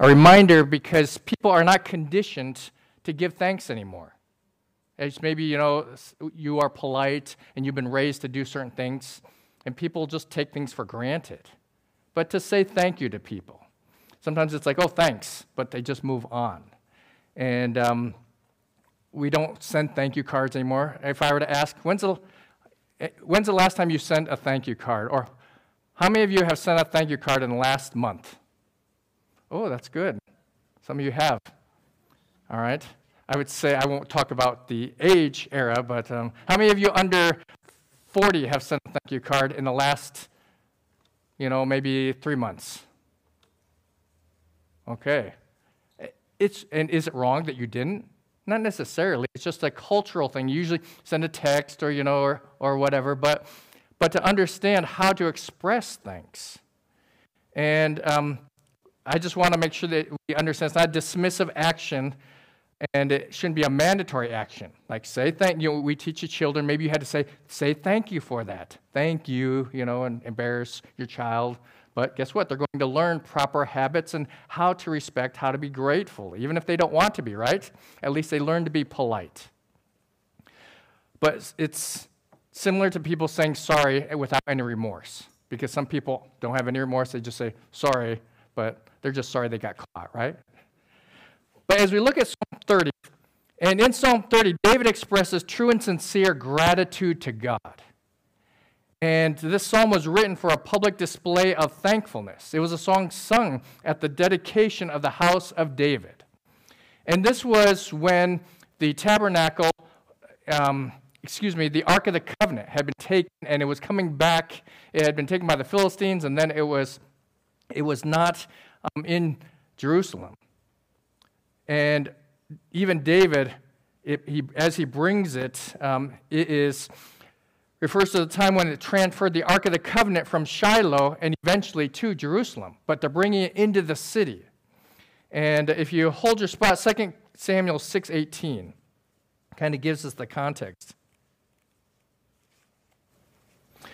a reminder because people are not conditioned to give thanks anymore. As maybe you know you are polite and you've been raised to do certain things, and people just take things for granted. But to say thank you to people, sometimes it's like, oh, thanks, but they just move on. And um, we don't send thank you cards anymore. If I were to ask, when's the, when's the last time you sent a thank you card? Or how many of you have sent a thank you card in the last month? Oh, that's good. Some of you have. All right. I would say I won't talk about the age era, but um, how many of you under 40 have sent a thank you card in the last, you know, maybe three months? Okay. It's, and is it wrong that you didn't? Not necessarily. It's just a cultural thing. You usually send a text or, you know, or, or whatever, but, but to understand how to express thanks. And um, I just want to make sure that we understand it's not dismissive action and it shouldn't be a mandatory action. Like say thank you. We teach the children. Maybe you had to say say thank you for that. Thank you. You know, and embarrass your child. But guess what? They're going to learn proper habits and how to respect, how to be grateful, even if they don't want to be. Right? At least they learn to be polite. But it's similar to people saying sorry without any remorse, because some people don't have any remorse. They just say sorry, but they're just sorry they got caught. Right? But as we look at Psalm 30, and in Psalm 30, David expresses true and sincere gratitude to God. And this psalm was written for a public display of thankfulness. It was a song sung at the dedication of the house of David. And this was when the tabernacle, um, excuse me, the Ark of the Covenant had been taken and it was coming back. It had been taken by the Philistines and then it was, it was not um, in Jerusalem. And even David, it, he, as he brings it, um, it is refers to the time when it transferred the Ark of the Covenant from Shiloh and eventually to Jerusalem, but they're bringing it into the city. And if you hold your spot, 2 Samuel 6.18 kind of gives us the context.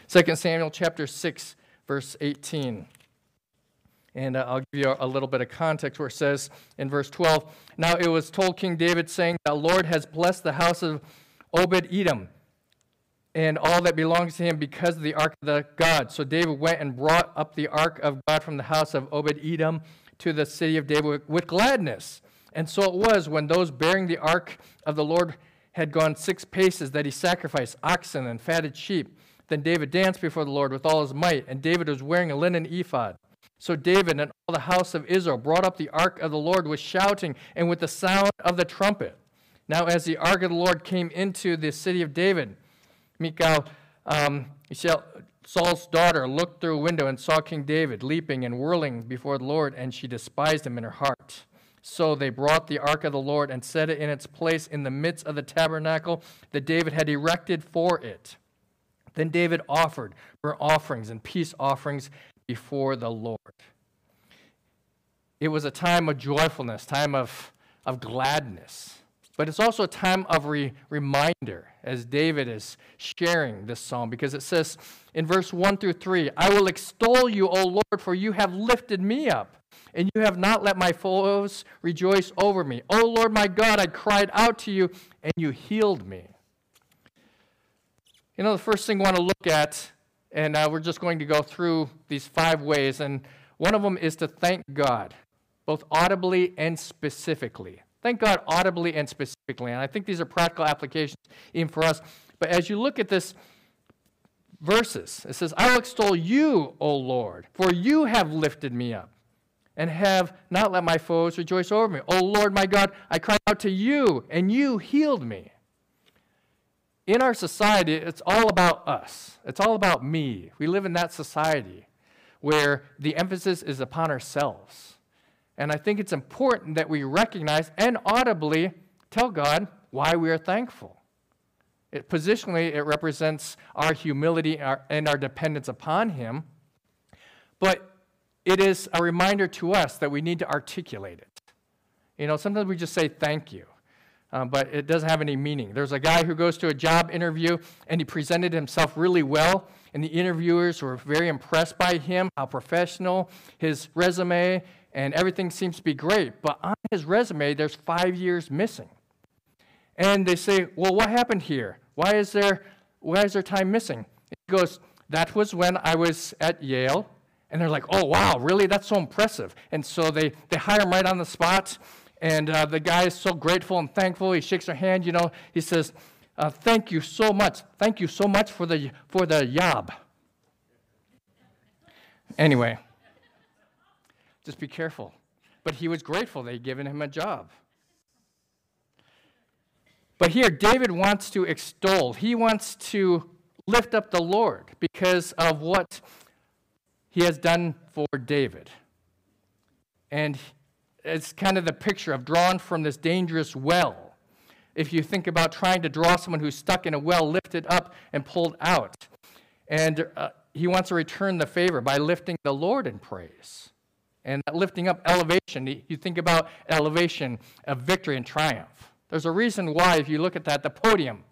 2 Samuel chapter 6, verse 18. And uh, I'll give you a, little bit of context where it says in verse 12 Now it was told King David, saying, The Lord has blessed the house of Obed Edom and all that belongs to him because of the ark of the God. So David went and brought up the ark of God from the house of Obed Edom to the city of David with gladness. And so it was when those bearing the ark of the Lord had gone six paces that he sacrificed oxen and fatted sheep. Then David danced before the Lord with all his might, and David was wearing a linen ephod. So David and all the house of Israel brought up the ark of the Lord with shouting and with the sound of the trumpet. Now, as the ark of the Lord came into the city of David, Michal, um, Saul's daughter, looked through a window and saw King David leaping and whirling before the Lord, and she despised him in her heart. So they brought the ark of the Lord and set it in its place in the midst of the tabernacle that David had erected for it. Then David offered burnt offerings and peace offerings before the Lord. It was a time of joyfulness, time of, of gladness. But it's also a time of re- reminder as David is sharing this psalm because it says in verse 1 through 3 I will extol you, O Lord, for you have lifted me up, and you have not let my foes rejoice over me. O Lord my God, I cried out to you, and you healed me. You know, the first thing I want to look at and uh, we're just going to go through these five ways. And one of them is to thank God, both audibly and specifically. Thank God audibly and specifically. And I think these are practical applications even for us. But as you look at this verses, it says, I will extol you, O Lord, for you have lifted me up and have not let my foes rejoice over me. O Lord my God, I cried out to you, and you healed me in our society, it's all about us. It's all about me. We live in that society where the emphasis is upon ourselves. And I think it's important that we recognize and audibly tell God why we are thankful. It, positionally, it represents our humility and our dependence upon Him. But it is a reminder to us that we need to articulate it. You know, sometimes we just say thank you uh, but it doesn't have any meaning. There's a guy who goes to a job interview and he presented himself really well, and the interviewers were very impressed by him, how professional, his resume, and everything seems to be great. But on his resume, there's five years missing. And they say, Well, what happened here? Why is there, why is there time missing? He goes, That was when I was at Yale. And they're like, Oh, wow, really? That's so impressive. And so they, they hire him right on the spot. And uh, the guy is so grateful and thankful. He shakes her hand, you know. He says, uh, Thank you so much. Thank you so much for the, for the job. Anyway, just be careful. But he was grateful they'd given him a job. But here, David wants to extol, he wants to lift up the Lord because of what he has done for David. And it's kind of the picture of drawn from this dangerous well. If you think about trying to draw someone who's stuck in a well, lifted up and pulled out. And uh, he wants to return the favor by lifting the Lord in praise. And that lifting up elevation, you think about elevation of victory and triumph. There's a reason why, if you look at that, the podium,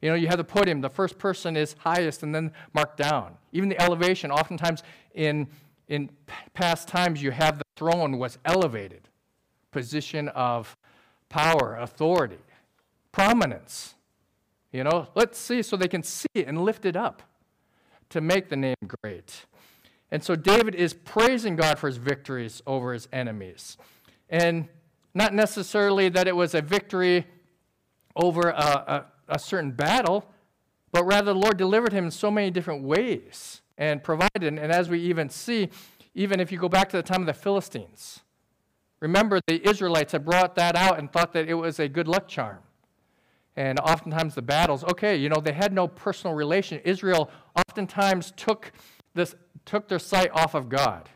you know, you have the podium, the first person is highest and then marked down. Even the elevation, oftentimes in, in past times, you have the throne was elevated, position of power, authority, prominence. You know, let's see so they can see it and lift it up to make the name great. And so David is praising God for his victories over his enemies. And not necessarily that it was a victory over a, a, a certain battle, but rather the Lord delivered him in so many different ways and provided. And as we even see, even if you go back to the time of the Philistines, remember the Israelites had brought that out and thought that it was a good luck charm. And oftentimes the battles, okay, you know, they had no personal relation. Israel oftentimes took, this, took their sight off of God.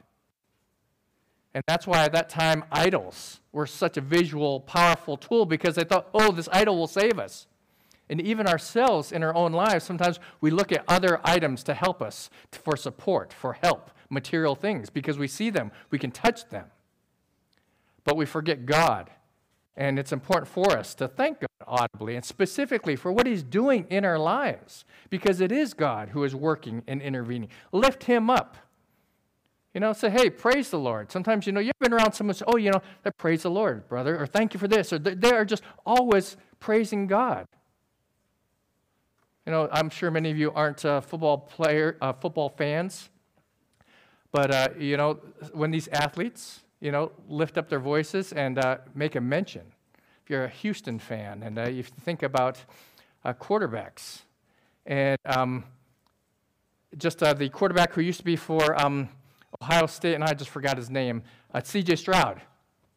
And that's why at that time idols were such a visual, powerful tool because they thought, oh, this idol will save us. And even ourselves in our own lives, sometimes we look at other items to help us for support, for help, material things, because we see them, we can touch them. But we forget God. And it's important for us to thank God audibly and specifically for what He's doing in our lives, because it is God who is working and intervening. Lift Him up. You know, say, hey, praise the Lord. Sometimes, you know, you've been around someone say, oh, you know, praise the Lord, brother, or thank you for this, or they are just always praising God. You know, I'm sure many of you aren't uh, football player, uh, football fans, but uh, you know, when these athletes, you know, lift up their voices and uh, make a mention. If you're a Houston fan, and uh, you think about uh, quarterbacks, and um, just the quarterback who used to be for um, Ohio State, and I just forgot his name, uh, C.J. Stroud.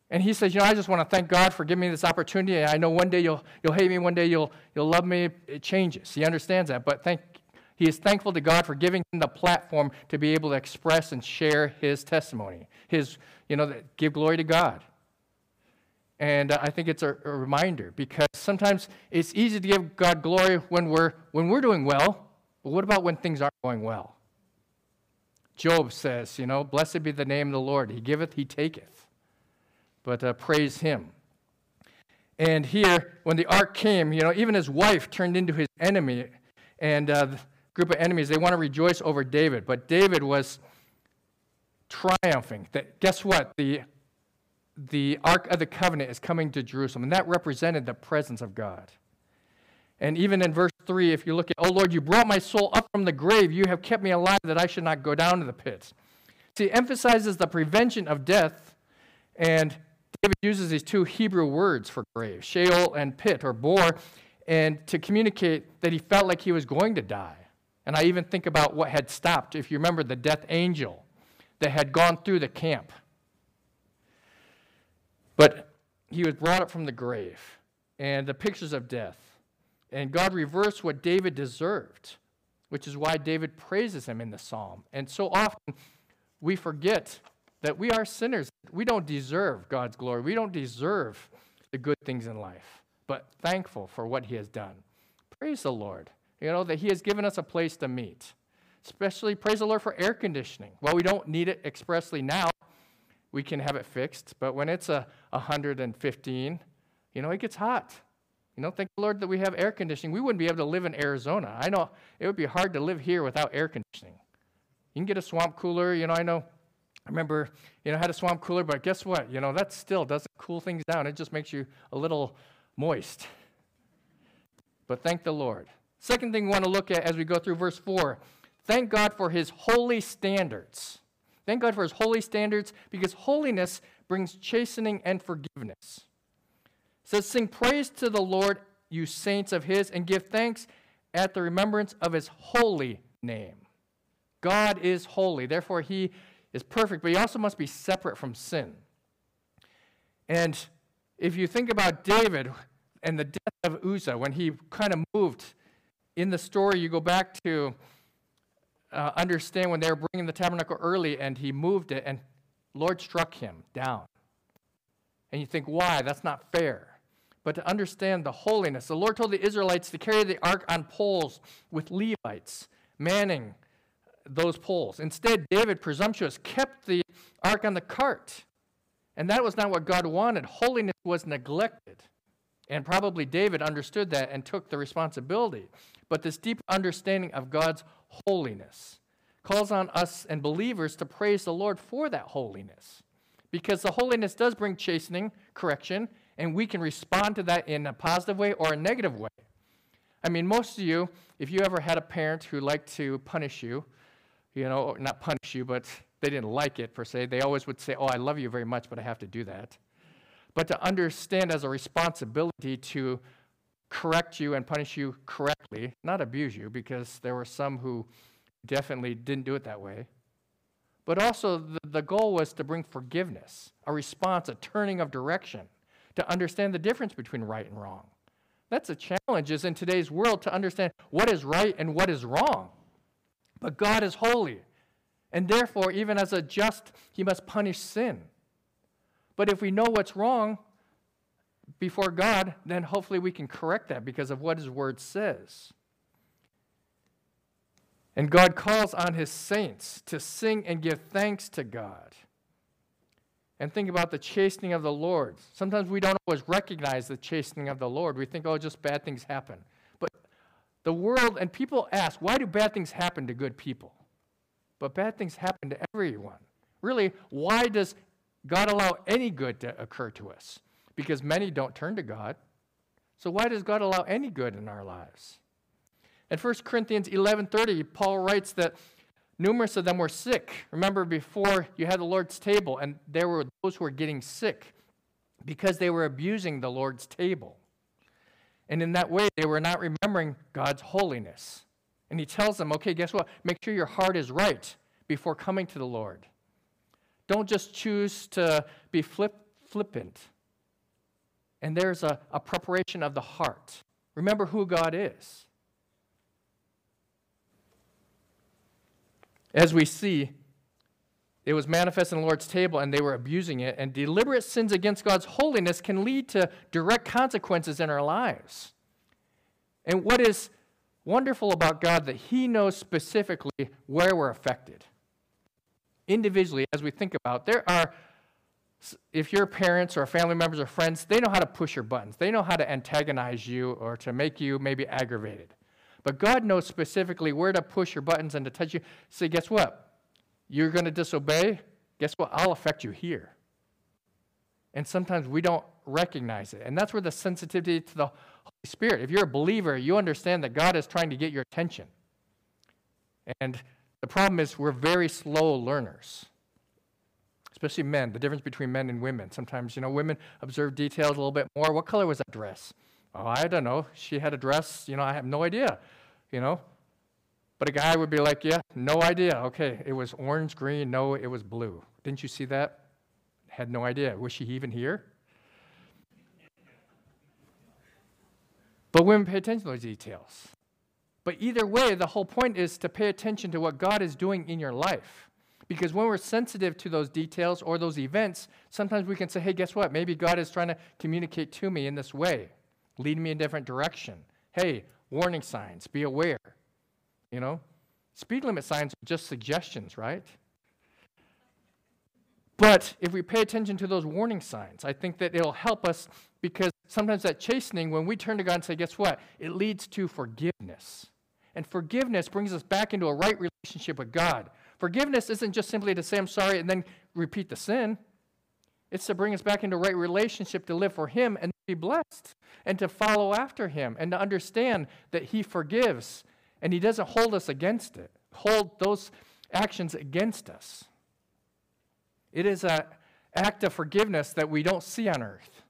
And he says, You know, I just want to thank God for giving me this opportunity. I know one day you'll, you'll hate me, one day you'll, you'll love me. It changes. He understands that. But thank, he is thankful to God for giving him the platform to be able to express and share his testimony. His, you know, give glory to God. And I think it's a, a reminder because sometimes it's easy to give God glory when we're, when we're doing well, but what about when things aren't going well? Job says, you know, blessed be the name of the Lord. He giveth, he taketh. But uh, praise him. And here, when the ark came, you know, even his wife turned into his enemy. And uh, group of enemies, they want to rejoice over David. But David was triumphing. That, guess what? The, the Ark of the Covenant is coming to Jerusalem. And that represented the presence of God. And even in verse 3, if you look at, Oh Lord, you brought my soul up from the grave. You have kept me alive that I should not go down to the pits. See, it emphasizes the prevention of death. And David uses these two Hebrew words for grave, Sheol and pit or bor, and to communicate that he felt like he was going to die. And I even think about what had stopped, if you remember, the death angel that had gone through the camp. But he was brought up from the grave, and the pictures of death. And God reversed what David deserved, which is why David praises him in the psalm. And so often we forget that we are sinners. We don't deserve God's glory. We don't deserve the good things in life, but thankful for what he has done. Praise the Lord. You know, that he has given us a place to meet. Especially praise the Lord for air conditioning. Well, we don't need it expressly now, we can have it fixed. But when it's a 115, you know, it gets hot. You know, thank the Lord that we have air conditioning. We wouldn't be able to live in Arizona. I know it would be hard to live here without air conditioning. You can get a swamp cooler. You know, I know I remember, you know, I had a swamp cooler, but guess what? You know, that still doesn't cool things down. It just makes you a little moist. But thank the Lord. Second thing we want to look at as we go through verse 4 thank God for his holy standards. Thank God for his holy standards because holiness brings chastening and forgiveness. It says, Sing praise to the Lord, you saints of his, and give thanks at the remembrance of his holy name. God is holy, therefore, he is perfect, but he also must be separate from sin. And if you think about David and the death of Uzzah, when he kind of moved in the story, you go back to uh, understand when they were bringing the tabernacle early and he moved it and Lord struck him down. And you think, why? That's not fair. But to understand the holiness, the Lord told the Israelites to carry the ark on poles with Levites manning those poles. Instead, David, presumptuous, kept the ark on the cart. And that was not what God wanted. Holiness was neglected. And probably David understood that and took the responsibility. But this deep understanding of God's holiness calls on us and believers to praise the Lord for that holiness. Because the holiness does bring chastening, correction, and we can respond to that in a positive way or a negative way. I mean, most of you, if you ever had a parent who liked to punish you, you know, not punish you, but they didn't like it per se, they always would say, Oh, I love you very much, but I have to do that. But to understand as a responsibility to correct you and punish you correctly, not abuse you, because there were some who definitely didn't do it that way. But also, the, the goal was to bring forgiveness, a response, a turning of direction, to understand the difference between right and wrong. That's a challenge is in today's world to understand what is right and what is wrong. But God is holy. And therefore, even as a just, he must punish sin. But if we know what's wrong, before God, then hopefully we can correct that because of what His Word says. And God calls on His saints to sing and give thanks to God. And think about the chastening of the Lord. Sometimes we don't always recognize the chastening of the Lord. We think, oh, just bad things happen. But the world and people ask, why do bad things happen to good people? But bad things happen to everyone. Really, why does God allow any good to occur to us? because many don't turn to God. So why does God allow any good in our lives? In 1 Corinthians 11:30, Paul writes that numerous of them were sick. Remember before you had the Lord's table and there were those who were getting sick because they were abusing the Lord's table. And in that way they were not remembering God's holiness. And he tells them, "Okay, guess what? Make sure your heart is right before coming to the Lord. Don't just choose to be flip, flippant and there's a, a preparation of the heart. Remember who God is. As we see, it was manifest in the Lord's table and they were abusing it, and deliberate sins against God's holiness can lead to direct consequences in our lives. And what is wonderful about God that He knows specifically where we're affected. Individually, as we think about, there are if your parents or family members or friends, they know how to push your buttons. They know how to antagonize you or to make you maybe aggravated. But God knows specifically where to push your buttons and to touch you. Say, guess what? You're going to disobey. Guess what? I'll affect you here. And sometimes we don't recognize it. And that's where the sensitivity to the Holy Spirit. If you're a believer, you understand that God is trying to get your attention. And the problem is we're very slow learners especially men, the difference between men and women. Sometimes, you know, women observe details a little bit more. What color was that dress? Oh, I don't know. She had a dress, you know, I have no idea, you know. But a guy would be like, yeah, no idea. Okay, it was orange, green. No, it was blue. Didn't you see that? Had no idea. Was she even here? But women pay attention to those details. But either way, the whole point is to pay attention to what God is doing in your life. Because when we're sensitive to those details or those events, sometimes we can say, hey, guess what? Maybe God is trying to communicate to me in this way, lead me in a different direction. Hey, warning signs, be aware. You know? Speed limit signs are just suggestions, right? But if we pay attention to those warning signs, I think that it'll help us because sometimes that chastening, when we turn to God and say, guess what? It leads to forgiveness. And forgiveness brings us back into a right relationship with God. Forgiveness isn't just simply to say, I'm sorry, and then repeat the sin. It's to bring us back into a right relationship, to live for Him and be blessed, and to follow after Him, and to understand that He forgives, and He doesn't hold us against it, hold those actions against us. It is an act of forgiveness that we don't see on earth,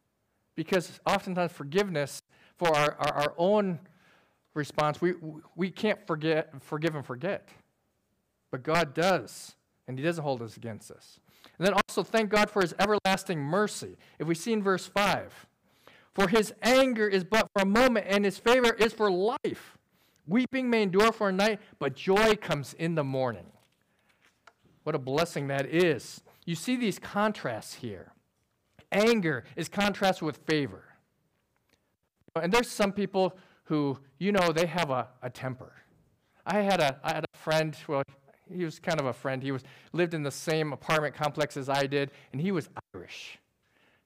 because oftentimes forgiveness for our, our, our own response, we, we can't forget, forgive and forget. But God does, and He doesn't hold us against us. And then also thank God for his everlasting mercy. If we see in verse 5, for his anger is but for a moment, and his favor is for life. Weeping may endure for a night, but joy comes in the morning. What a blessing that is. You see these contrasts here. Anger is contrasted with favor. And there's some people who, you know, they have a, a temper. I had a, I had a friend, well, he was kind of a friend. He was lived in the same apartment complex as I did, and he was Irish.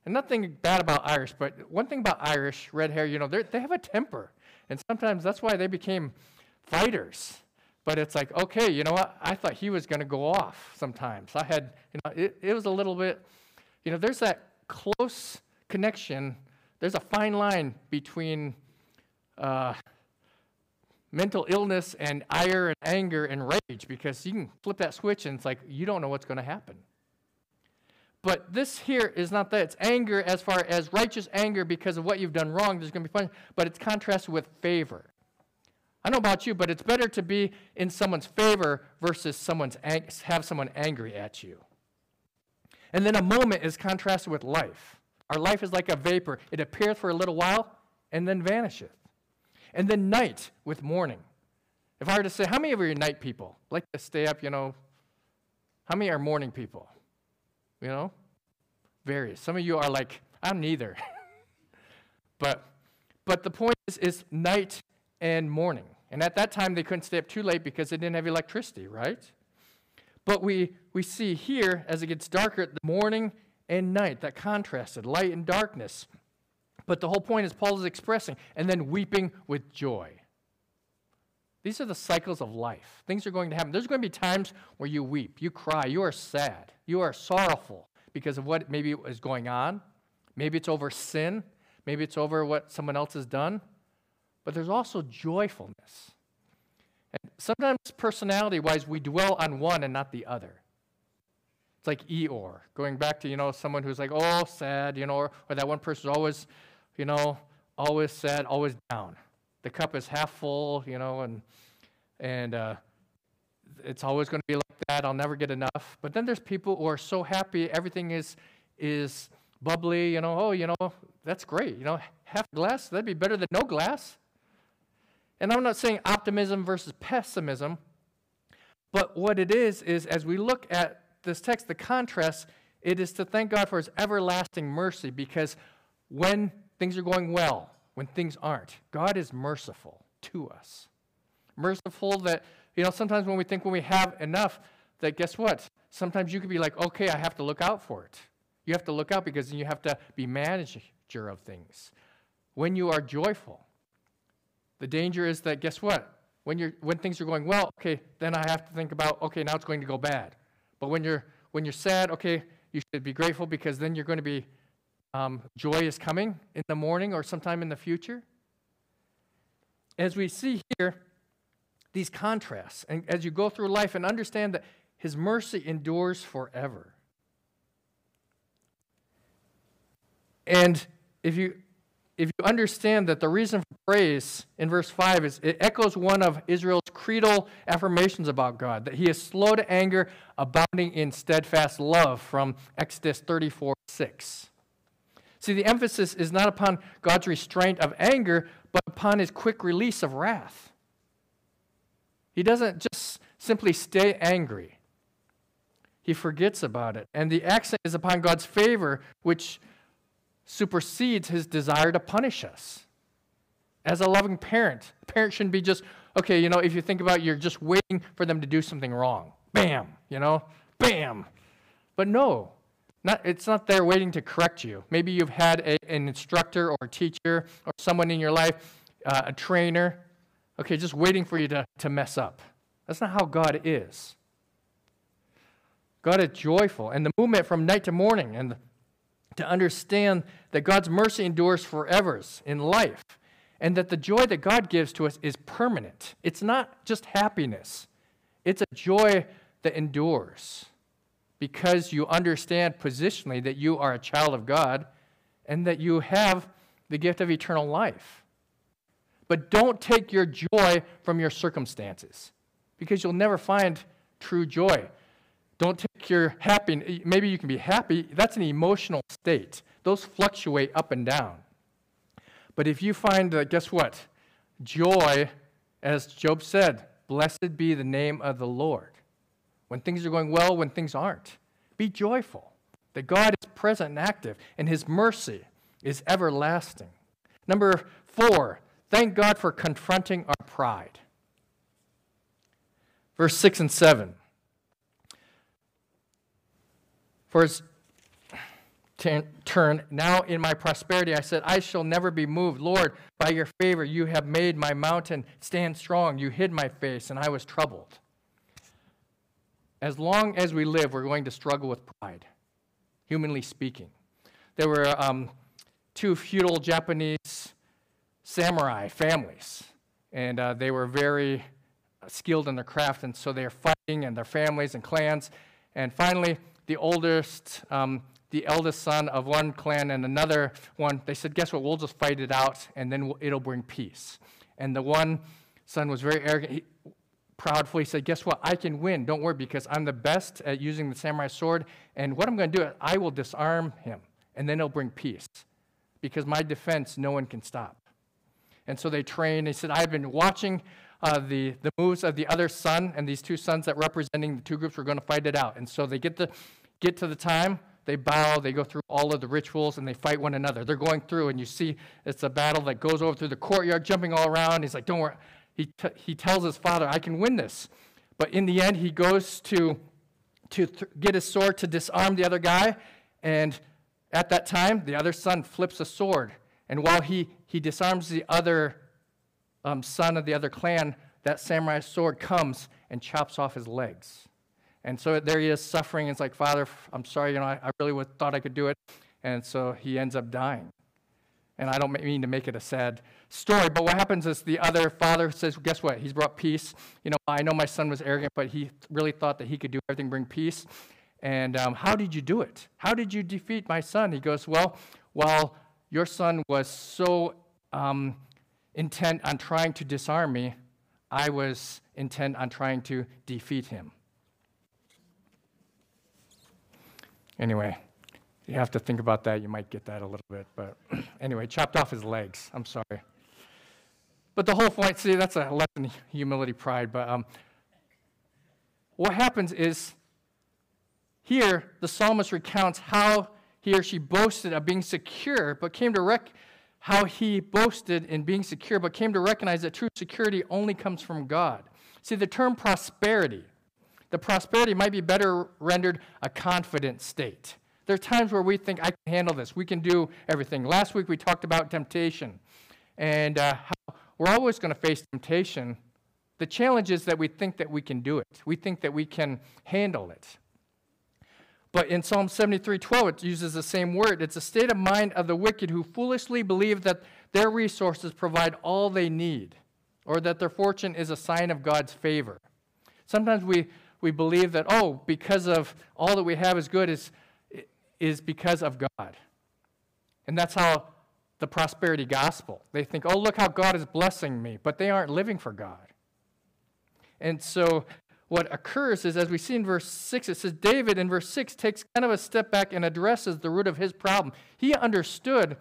And nothing bad about Irish, but one thing about Irish, red hair, you know, they have a temper. And sometimes that's why they became fighters. But it's like, okay, you know what? I thought he was going to go off sometimes. I had, you know, it, it was a little bit, you know, there's that close connection. There's a fine line between uh, mental illness and ire and anger and rage because you can flip that switch and it's like you don't know what's going to happen. But this here is not that. It's anger as far as righteous anger because of what you've done wrong. There's going to be fun, but it's contrasted with favor. I don't know about you, but it's better to be in someone's favor versus someone's ang- have someone angry at you. And then a moment is contrasted with life. Our life is like a vapor. It appears for a little while and then vanisheth and then night with morning. If I were to say, how many of you are night people? Like to stay up, you know? How many are morning people? You know? Various. Some of you are like, I'm neither. but but the point is, is night and morning. And at that time they couldn't stay up too late because they didn't have electricity, right? But we we see here as it gets darker, the morning and night, that contrasted, light and darkness. But the whole point is Paul is expressing, and then weeping with joy. These are the cycles of life. Things are going to happen. There's going to be times where you weep, you cry, you are sad, you are sorrowful because of what maybe is going on. Maybe it's over sin, maybe it's over what someone else has done. But there's also joyfulness. And sometimes, personality wise, we dwell on one and not the other. It's like Eeyore, going back to, you know, someone who's like, oh, sad, you know, or, or that one person who's always you know, always sad, always down. The cup is half full, you know, and and uh, it's always going to be like that. I'll never get enough. But then there's people who are so happy, everything is is bubbly. You know, oh, you know, that's great. You know, half glass that'd be better than no glass. And I'm not saying optimism versus pessimism, but what it is is as we look at this text, the contrast, it is to thank God for His everlasting mercy because when things are going well, when things aren't. God is merciful to us. Merciful that, you know, sometimes when we think when we have enough, that guess what? Sometimes you could be like, okay, I have to look out for it. You have to look out because you have to be manager of things. When you are joyful, the danger is that guess what? When you're when things are going well, okay, then I have to think about okay, now it's going to go bad. But when you're when you're sad, okay, you should be grateful because then you're going to be um, joy is coming in the morning or sometime in the future. As we see here, these contrasts, and as you go through life and understand that His mercy endures forever. And if you if you understand that the reason for praise in verse 5 is it echoes one of Israel's creedal affirmations about God, that he is slow to anger, abounding in steadfast love from Exodus 34 6. See, the emphasis is not upon God's restraint of anger, but upon his quick release of wrath. He doesn't just simply stay angry, he forgets about it. And the accent is upon God's favor, which supersedes his desire to punish us. As a loving parent, a parent shouldn't be just, okay, you know, if you think about it, you're just waiting for them to do something wrong. Bam, you know, bam. But no, not, it's not there waiting to correct you. Maybe you've had a, an instructor or a teacher or someone in your life, uh, a trainer, okay, just waiting for you to, to mess up. That's not how God is. God is joyful. And the movement from night to morning, and to understand that God's mercy endures forever in life, and that the joy that God gives to us is permanent. It's not just happiness, it's a joy that endures because you understand positionally that you are a child of God and that you have the gift of eternal life. But don't take your joy from your circumstances because you'll never find true joy. Don't your happy, maybe you can be happy, that's an emotional state. Those fluctuate up and down. But if you find, uh, guess what? Joy, as Job said, blessed be the name of the Lord. When things are going well, when things aren't, be joyful that God is present and active, and his mercy is everlasting. Number four, thank God for confronting our pride. Verse 6 and 7. For his turn, now in my prosperity, I said, I shall never be moved. Lord, by your favor, you have made my mountain stand strong. You hid my face, and I was troubled. As long as we live, we're going to struggle with pride, humanly speaking. There were um, two feudal Japanese samurai families, and uh, they were very skilled in their craft, and so they're fighting and their families and clans. And finally, the oldest, um, the eldest son of one clan and another one, they said, Guess what? We'll just fight it out and then it'll bring peace. And the one son was very arrogant. He, proudfully said, Guess what? I can win. Don't worry, because I'm the best at using the samurai sword. And what I'm going to do, I will disarm him, and then it'll bring peace. Because my defense, no one can stop. And so they trained. They said, I've been watching uh, the, the moves of the other son, and these two sons that representing the two groups were going to fight it out. And so they get, the, get to the time, they bow, they go through all of the rituals, and they fight one another. They're going through, and you see it's a battle that goes over through the courtyard, jumping all around. He's like, Don't worry. He, t- he tells his father, I can win this. But in the end, he goes to, to th- get his sword to disarm the other guy. And at that time, the other son flips a sword. And while he, he disarms the other um, son of the other clan, that samurai sword comes and chops off his legs. And so there he is suffering. It's like, Father, I'm sorry, you know, I, I really thought I could do it. And so he ends up dying. And I don't mean to make it a sad story, but what happens is the other father says, Guess what? He's brought peace. You know, I know my son was arrogant, but he really thought that he could do everything, bring peace. And um, how did you do it? How did you defeat my son? He goes, Well, while your son was so um, intent on trying to disarm me, I was intent on trying to defeat him. Anyway, you have to think about that. You might get that a little bit. But anyway, chopped off his legs. I'm sorry. But the whole point, see, that's a lesson humility, pride. But um, what happens is here, the psalmist recounts how he or she boasted of being secure, but came to rec- how he boasted in being secure, but came to recognize that true security only comes from God. See, the term prosperity, the prosperity might be better rendered a confident state. There are times where we think, I can handle this, we can do everything. Last week we talked about temptation and uh, how we're always going to face temptation. The challenge is that we think that we can do it, we think that we can handle it. But in Psalm 73 12, it uses the same word. It's a state of mind of the wicked who foolishly believe that their resources provide all they need, or that their fortune is a sign of God's favor. Sometimes we, we believe that, oh, because of all that we have is good, is, is because of God. And that's how the prosperity gospel. They think, oh, look how God is blessing me, but they aren't living for God. And so what occurs is, as we see in verse 6, it says David in verse 6 takes kind of a step back and addresses the root of his problem. He understood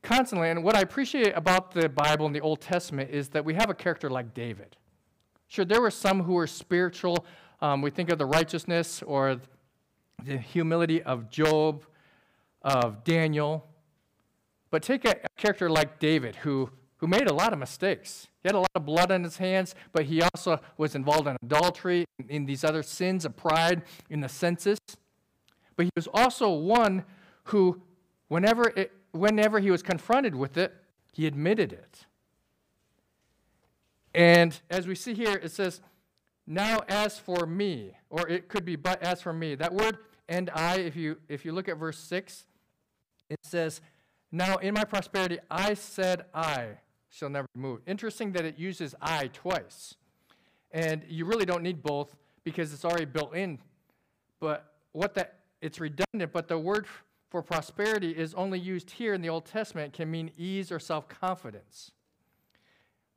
constantly, and what I appreciate about the Bible and the Old Testament is that we have a character like David. Sure, there were some who were spiritual. Um, we think of the righteousness or the humility of Job, of Daniel. But take a, a character like David, who, who made a lot of mistakes. He had a lot of blood on his hands, but he also was involved in adultery, in these other sins of pride, in the census. But he was also one who, whenever, it, whenever he was confronted with it, he admitted it. And as we see here, it says, now as for me, or it could be but as for me. That word and I, if you if you look at verse 6, it says, Now in my prosperity I said I shall never be moved. Interesting that it uses I twice. And you really don't need both because it's already built in. But what that it's redundant, but the word for prosperity is only used here in the Old Testament it can mean ease or self-confidence.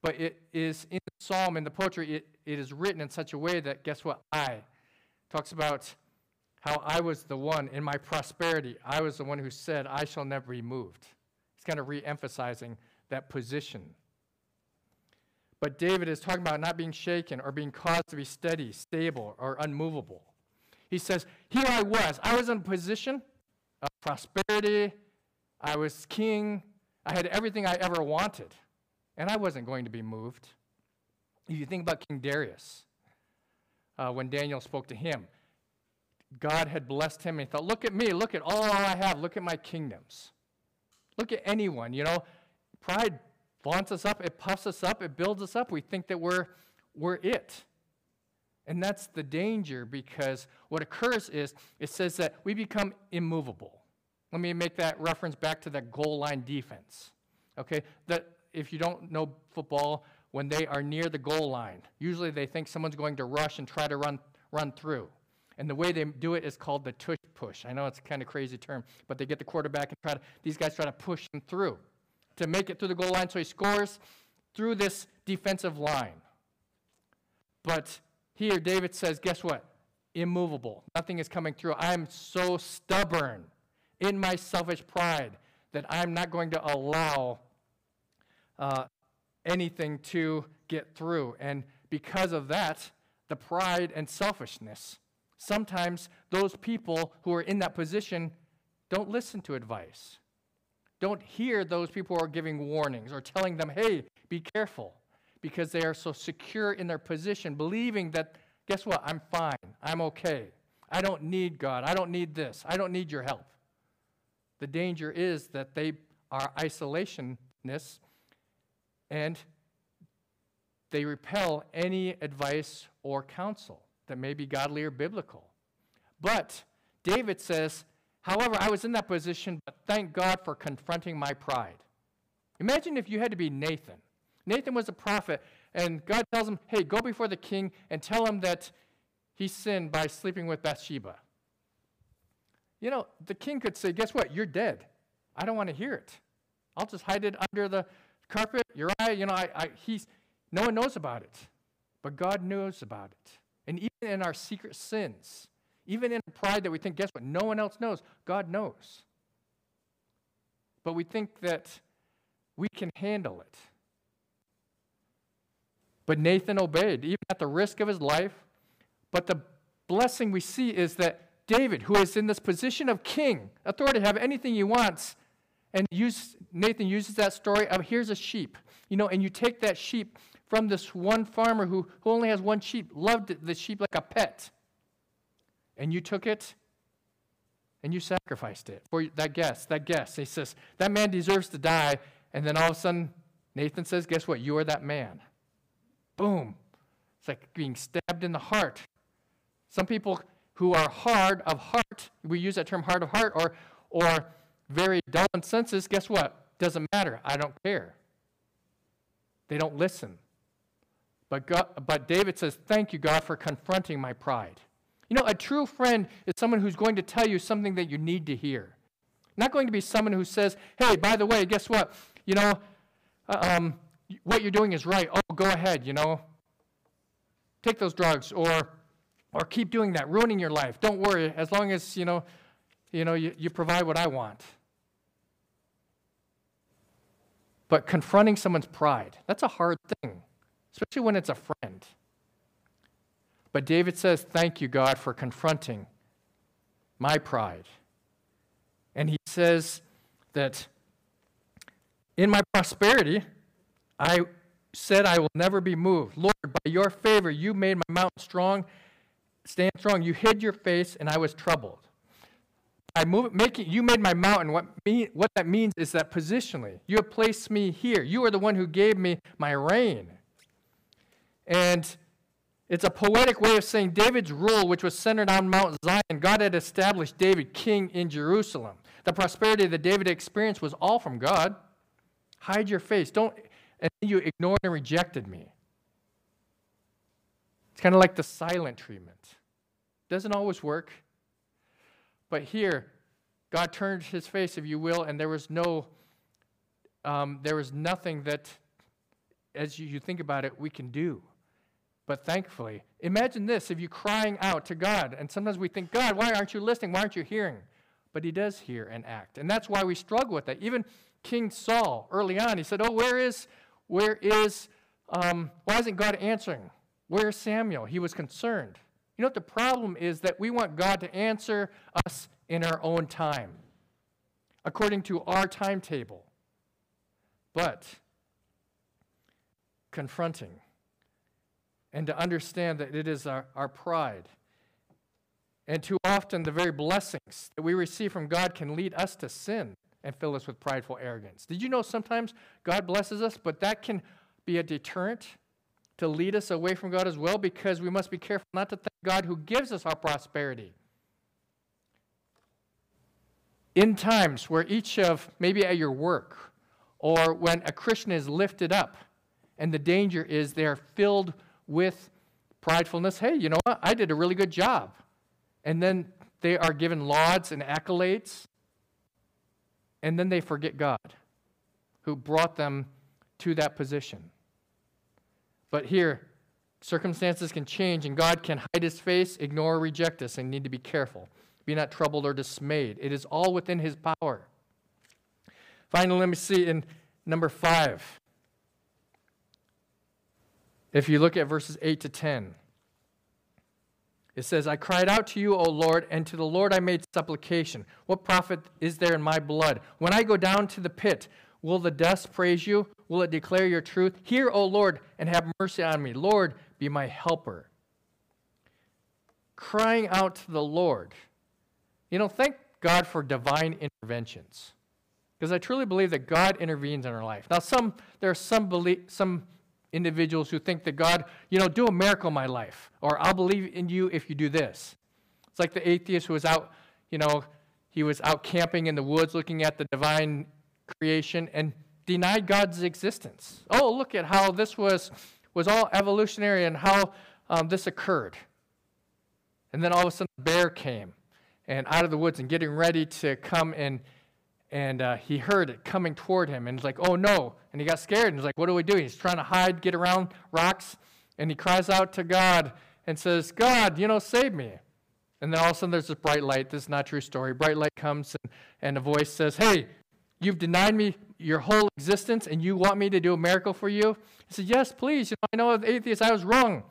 But it is in the psalm, in the poetry, it, it is written in such a way that, guess what? I talks about how I was the one in my prosperity. I was the one who said, I shall never be moved. It's kind of re emphasizing that position. But David is talking about not being shaken or being caused to be steady, stable, or unmovable. He says, Here I was. I was in a position of prosperity. I was king. I had everything I ever wanted. And I wasn't going to be moved. If you think about King Darius, uh, when Daniel spoke to him, God had blessed him and he thought, Look at me. Look at all I have. Look at my kingdoms. Look at anyone. You know, pride vaunts us up, it puffs us up, it builds us up. We think that we're, we're it. And that's the danger because what occurs is it says that we become immovable. Let me make that reference back to that goal line defense. Okay? That if you don't know football, when they are near the goal line, usually they think someone's going to rush and try to run, run through. And the way they do it is called the tush push. I know it's kind of crazy term, but they get the quarterback and try to, these guys try to push him through to make it through the goal line so he scores through this defensive line. But here, David says, guess what? Immovable. Nothing is coming through. I am so stubborn in my selfish pride that I'm not going to allow uh, anything to get through. And because of that, the pride and selfishness, sometimes those people who are in that position don't listen to advice. Don't hear those people who are giving warnings or telling them, hey, be careful because they are so secure in their position, believing that, guess what, I'm fine, I'm okay. I don't need God, I don't need this, I don't need your help. The danger is that they are isolationists and they repel any advice or counsel that may be godly or biblical. But David says, however, I was in that position, but thank God for confronting my pride. Imagine if you had to be Nathan Nathan was a prophet, and God tells him, hey, go before the king and tell him that he sinned by sleeping with Bathsheba. You know, the king could say, guess what? You're dead. I don't want to hear it. I'll just hide it under the carpet. Uriah, you know, I, I, he's, no one knows about it. But God knows about it. And even in our secret sins, even in pride that we think, guess what? No one else knows. God knows. But we think that we can handle it. But Nathan obeyed, even at the risk of his life. But the blessing we see is that David, who is in this position of king, authority, have anything he wants, and use, Nathan uses that story of here's a sheep, you know, and you take that sheep from this one farmer who, who only has one sheep, loved the sheep like a pet, and you took it and you sacrificed it for that guest, that guest. He says, that man deserves to die. And then all of a sudden, Nathan says, guess what? You are that man. Boom. It's like being stabbed in the heart. Some people who are hard of heart, we use that term hard of heart, or, or very dull in senses, guess what? Doesn't matter. I don't care. They don't listen. But, God, but David says, Thank you, God, for confronting my pride. You know, a true friend is someone who's going to tell you something that you need to hear. Not going to be someone who says, Hey, by the way, guess what? You know, uh, um, what you're doing is right. Oh, go ahead, you know. Take those drugs or or keep doing that, ruining your life. Don't worry, as long as, you know, you know, you, you provide what I want. But confronting someone's pride, that's a hard thing, especially when it's a friend. But David says, Thank you, God, for confronting my pride. And he says that in my prosperity, I said, I will never be moved. Lord, by your favor, you made my mountain strong, stand strong. You hid your face, and I was troubled. I move, make it, you made my mountain. What, mean, what that means is that positionally, you have placed me here. You are the one who gave me my reign. And It's a poetic way of saying David's rule, which was centered on Mount Zion, God had established David king in Jerusalem. The prosperity that David experienced was all from God. Hide your face. Don't, and you ignored and rejected me. It's kind of like the silent treatment. Doesn't always work. But here, God turned his face, if you will, and there was no, um, there was nothing that, as you think about it, we can do. But thankfully, imagine this if you're crying out to God, and sometimes we think, God, why aren't you listening? Why aren't you hearing? But he does hear and act. And that's why we struggle with that. Even King Saul, early on, he said, Oh, where is, where is, um, why isn't God answering? Where is Samuel? He was concerned. You know what the problem is that we want God to answer us in our own time, according to our timetable. But confronting and to understand that it is our, our pride. And too often, the very blessings that we receive from God can lead us to sin and fill us with prideful arrogance. Did you know sometimes God blesses us, but that can be a deterrent to lead us away from God as well because we must be careful not to thank God who gives us our prosperity. In times where each of, maybe at your work, or when a Christian is lifted up, and the danger is they're filled with pridefulness. Hey, you know what? I did a really good job. And then they are given lauds and accolades and then they forget God who brought them to that position. But here, circumstances can change and God can hide his face, ignore, or reject us, and need to be careful. Be not troubled or dismayed. It is all within his power. Finally, let me see in number five. If you look at verses 8 to 10. It says, I cried out to you, O Lord, and to the Lord I made supplication. What profit is there in my blood? When I go down to the pit, will the dust praise you? Will it declare your truth? Hear, O Lord, and have mercy on me. Lord, be my helper. Crying out to the Lord. You know, thank God for divine interventions. Because I truly believe that God intervenes in our life. Now, some there are some belief, some individuals who think that God, you know, do a miracle in my life, or I'll believe in you if you do this. It's like the atheist who was out, you know, he was out camping in the woods looking at the divine creation and denied God's existence. Oh, look at how this was, was all evolutionary and how um, this occurred. And then all of a sudden, a bear came and out of the woods and getting ready to come and and uh, he heard it coming toward him and he's like, oh no. And he got scared and he's like, what do we do? He's trying to hide, get around rocks, and he cries out to God and says, God, you know, save me. And then all of a sudden there's this bright light. This is not true story. Bright light comes and, and a voice says, Hey, you've denied me your whole existence and you want me to do a miracle for you? He said, Yes, please. You know, I know as an atheist I was wrong.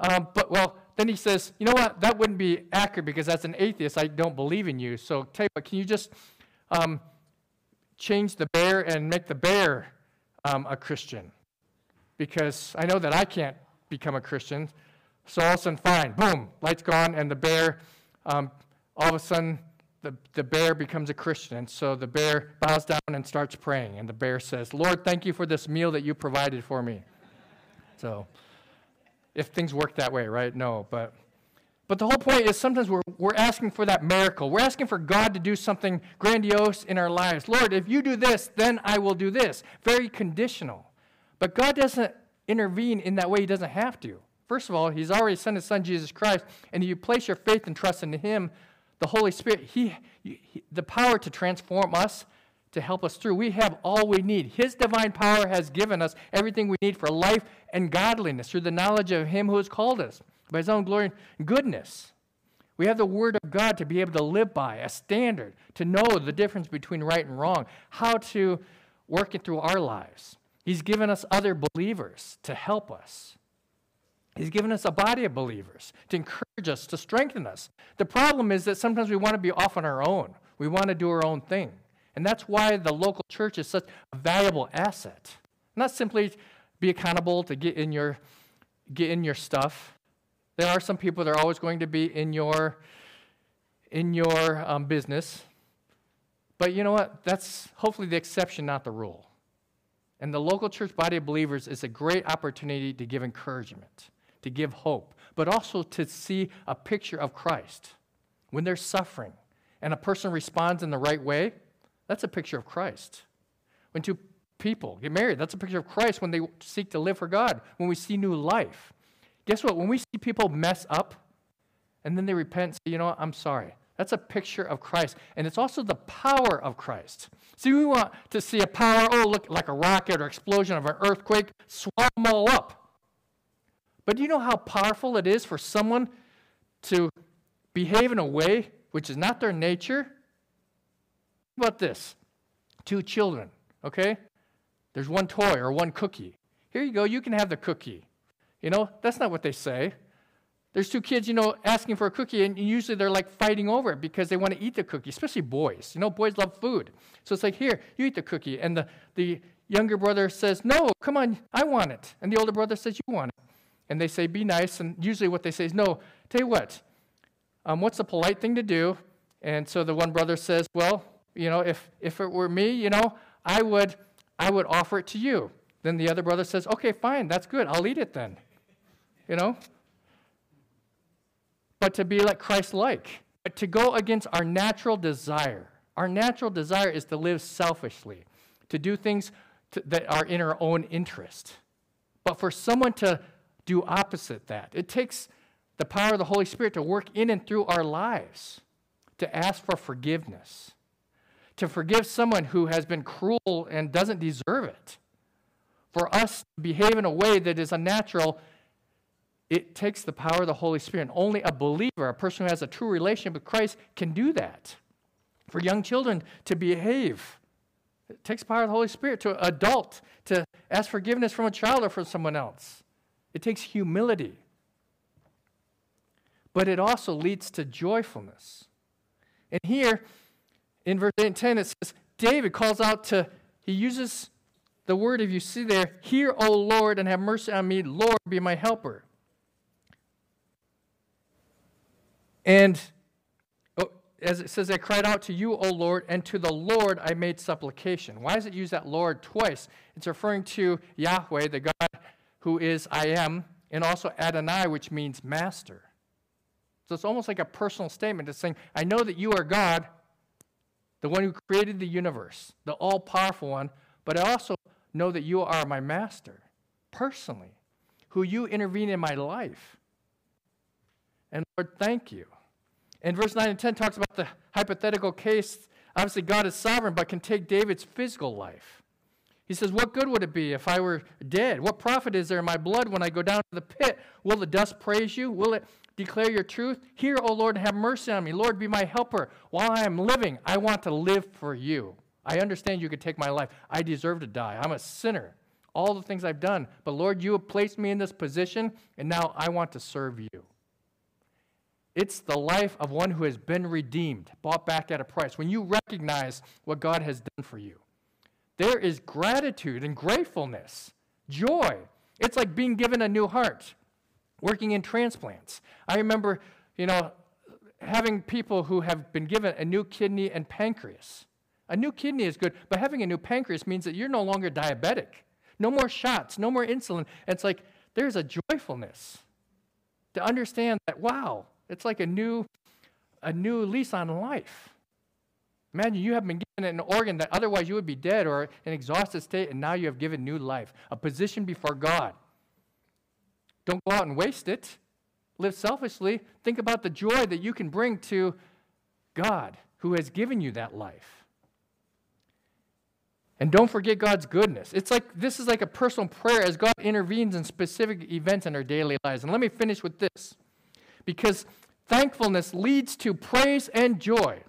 Um, but well, then he says, You know what? That wouldn't be accurate because as an atheist, I don't believe in you. So tell you what, can you just um, change the bear and make the bear um, a Christian because I know that I can't become a Christian. So all of a sudden, fine, boom, light's gone, and the bear, um, all of a sudden, the, the bear becomes a Christian. And so the bear bows down and starts praying. And the bear says, Lord, thank you for this meal that you provided for me. So if things work that way, right? No, but but the whole point is sometimes we're, we're asking for that miracle. We're asking for God to do something grandiose in our lives. Lord, if you do this, then I will do this. Very conditional. But God doesn't intervene in that way, He doesn't have to. First of all, He's already sent His Son, Jesus Christ, and if you place your faith and trust in Him, the Holy Spirit, he, he, the power to transform us, to help us through. We have all we need. His divine power has given us everything we need for life and godliness through the knowledge of Him who has called us by his own glory and goodness. We have the Word of God to be able to live by, a standard, to know the difference between right and wrong, how to work it through our lives. He's given us other believers to help us. He's given us a body of believers to encourage us, to strengthen us. The problem is that sometimes we want to be off on our own. We want to do our own thing. And that's why the local church is such a valuable asset. Not simply be accountable to get in your, get in your stuff, there are some people that are always going to be in your, in your um, business. But you know what? That's hopefully the exception, not the rule. And the local church body of believers is a great opportunity to give encouragement, to give hope, but also to see a picture of Christ. When they're suffering and a person responds in the right way, that's a picture of Christ. When two people get married, that's a picture of Christ when they seek to live for God, when we see new life. Guess what? When we see people mess up and then they repent and say, you know what, I'm sorry. That's a picture of Christ. And it's also the power of Christ. See, we want to see a power, oh, look, like a rocket or explosion of an earthquake, swallow them all up. But do you know how powerful it is for someone to behave in a way which is not their nature? How about this? Two children, okay? There's one toy or one cookie. Here you go, you can have the cookie. You know, that's not what they say. There's two kids, you know, asking for a cookie, and usually they're like fighting over it because they want to eat the cookie, especially boys. You know, boys love food. So it's like, here, you eat the cookie. And the, the younger brother says, no, come on, I want it. And the older brother says, you want it. And they say, be nice. And usually what they say is, no, tell you what, um, what's a polite thing to do? And so the one brother says, well, you know, if, if it were me, you know, I would, I would offer it to you. Then the other brother says, okay, fine, that's good. I'll eat it then. You know? but to be like Christ like, but to go against our natural desire. Our natural desire is to live selfishly, to do things to, that are in our own interest. But for someone to do opposite that, it takes the power of the Holy Spirit to work in and through our lives, to ask for forgiveness, to forgive someone who has been cruel and doesn't deserve it, for us to behave in a way that is unnatural it takes the power of the Holy Spirit. And only a believer, a person who has a true relationship with Christ, can do that. For young children to behave, it takes power of the Holy Spirit. To an adult, to ask forgiveness from a child or from someone else, it takes humility. But it also leads to joyfulness. And here, in verse 8 and 10, it says, David calls out to, he uses the word, if you see there, Hear, O Lord, and have mercy on me. Lord, be my helper. And oh, as it says, I cried out to you, O Lord, and to the Lord I made supplication. Why does it use that Lord twice? It's referring to Yahweh, the God who is I am, and also Adonai, which means master. So it's almost like a personal statement. It's saying, I know that you are God, the one who created the universe, the all powerful one, but I also know that you are my master, personally, who you intervene in my life. And Lord, thank you. And verse 9 and 10 talks about the hypothetical case. Obviously, God is sovereign, but can take David's physical life. He says, What good would it be if I were dead? What profit is there in my blood when I go down to the pit? Will the dust praise you? Will it declare your truth? Hear, O Lord, have mercy on me. Lord, be my helper. While I am living, I want to live for you. I understand you could take my life. I deserve to die. I'm a sinner. All the things I've done. But Lord, you have placed me in this position, and now I want to serve you. It's the life of one who has been redeemed, bought back at a price. When you recognize what God has done for you, there is gratitude and gratefulness, joy. It's like being given a new heart, working in transplants. I remember, you know, having people who have been given a new kidney and pancreas. A new kidney is good, but having a new pancreas means that you're no longer diabetic. No more shots, no more insulin. It's like there's a joyfulness to understand that, wow, it's like a new, a new lease on life. Imagine you have been given an organ that otherwise you would be dead or in exhausted state, and now you have given new life, a position before God. Don't go out and waste it. Live selfishly. Think about the joy that you can bring to God who has given you that life. And don't forget God's goodness. It's like this is like a personal prayer as God intervenes in specific events in our daily lives. And let me finish with this because thankfulness leads to praise and joy.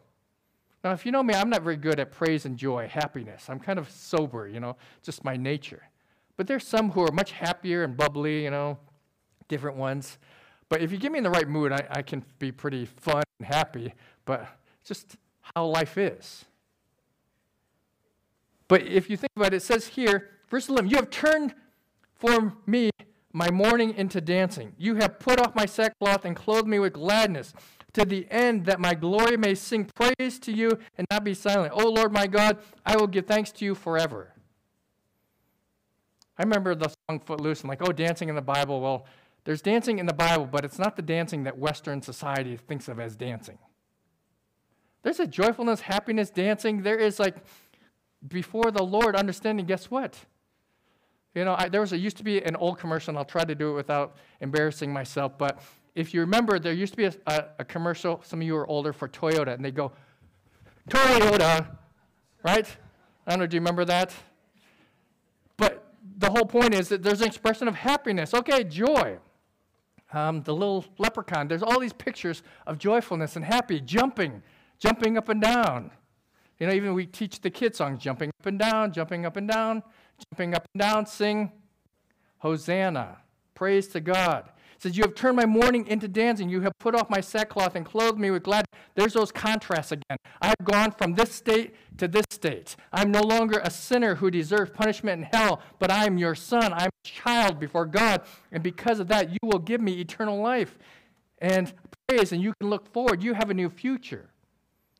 Now, if you know me, I'm not very good at praise and joy, happiness. I'm kind of sober, you know, just my nature. But there's some who are much happier and bubbly, you know, different ones. But if you get me in the right mood, I, I can be pretty fun and happy, but just how life is. But if you think about it, it says here, verse 11, you have turned for me my mourning into dancing. You have put off my sackcloth and clothed me with gladness, to the end that my glory may sing praise to you and not be silent. O Lord my God, I will give thanks to you forever. I remember the song Footloose and like, oh, dancing in the Bible. Well, There's dancing in the Bible, but it's not the dancing that Western society thinks of as dancing. There's a joyfulness, happiness, dancing. There is like before the Lord understanding, guess what? You know, I, there was a, used to be an old commercial, and I'll try to do it without embarrassing myself, but if you remember, there used to be a, a, a commercial, some of you are older, for Toyota, and they go, Toyota, right? I don't know, do you remember that? But the whole point is that there's an expression of happiness. Okay, joy. Um, the little leprechaun, there's all these pictures of joyfulness and happy, jumping, jumping up and down. You know, even we teach the kids songs, jumping up and down, jumping up and down, jumping up and down, sing Hosanna, praise to God says, You have turned my mourning into dancing. You have put off my sackcloth and clothed me with gladness. There's those contrasts again. I have gone from this state to this state. I'm no longer a sinner who deserves punishment in hell, but I am your son. I'm a child before God. And because of that, you will give me eternal life and praise, and you can look forward. You have a new future.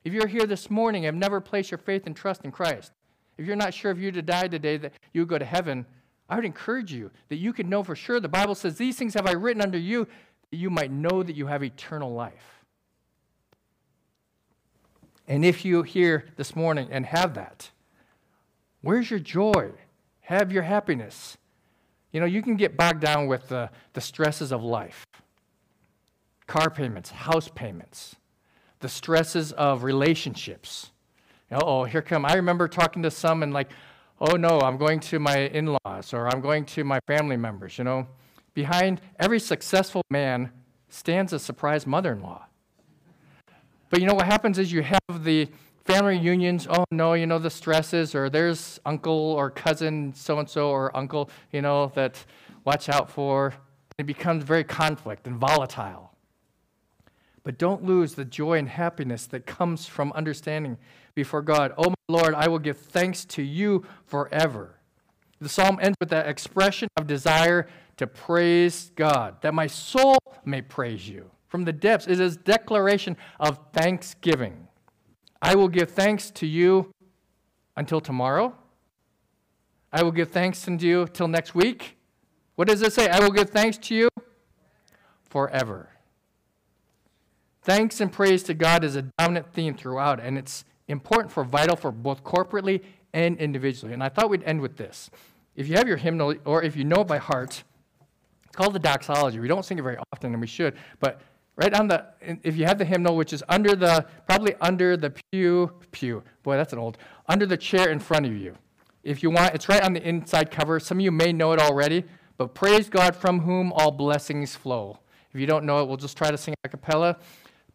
If you're here this morning and have never placed your faith and trust in Christ, if you're not sure if you're to die today that you go to heaven, I would encourage you that you can know for sure. The Bible says, These things have I written unto you, that you might know that you have eternal life. And if you here this morning and have that, where's your joy? Have your happiness. You know, you can get bogged down with the, the stresses of life car payments, house payments, the stresses of relationships. Oh, here come. I remember talking to some and like, oh no, I'm going to my in laws or I'm going to my family members, you know. Behind every successful man stands a surprise mother in law. But you know what happens is you have the family reunions. Oh no, you know, the stresses, or there's uncle or cousin so and so or uncle, you know, that watch out for. It becomes very conflict and volatile. But don't lose the joy and happiness that comes from understanding before God. Oh, my Lord, I will give thanks to you forever. The psalm ends with that expression of desire to praise God, that my soul may praise you. From the depths, it is a declaration of thanksgiving. I will give thanks to you until tomorrow. I will give thanks unto you till next week. What does it say? I will give thanks to you forever. Thanks and praise to God is a dominant theme throughout, and it's important for vital for both corporately and individually. And I thought we'd end with this. If you have your hymnal, or if you know it by heart, it's called the doxology. We don't sing it very often, and we should, but right on the, if you have the hymnal, which is under the, probably under the pew, pew, boy, that's an old, under the chair in front of you. If you want, it's right on the inside cover. Some of you may know it already, but praise God from whom all blessings flow. If you don't know it, we'll just try to sing a cappella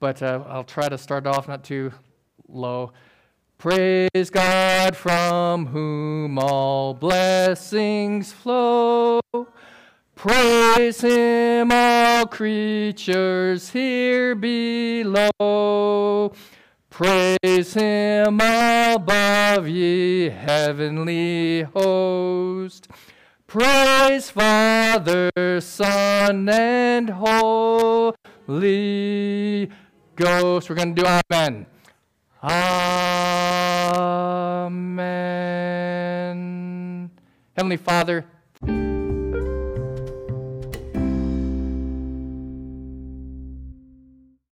but uh, I'll try to start off not too low. Praise God from whom all blessings flow. Praise him, all creatures here below. Praise him above, ye heavenly host. Praise Father, Son, and Holy Ghost. We're going to do Amen. Amen. Heavenly Father,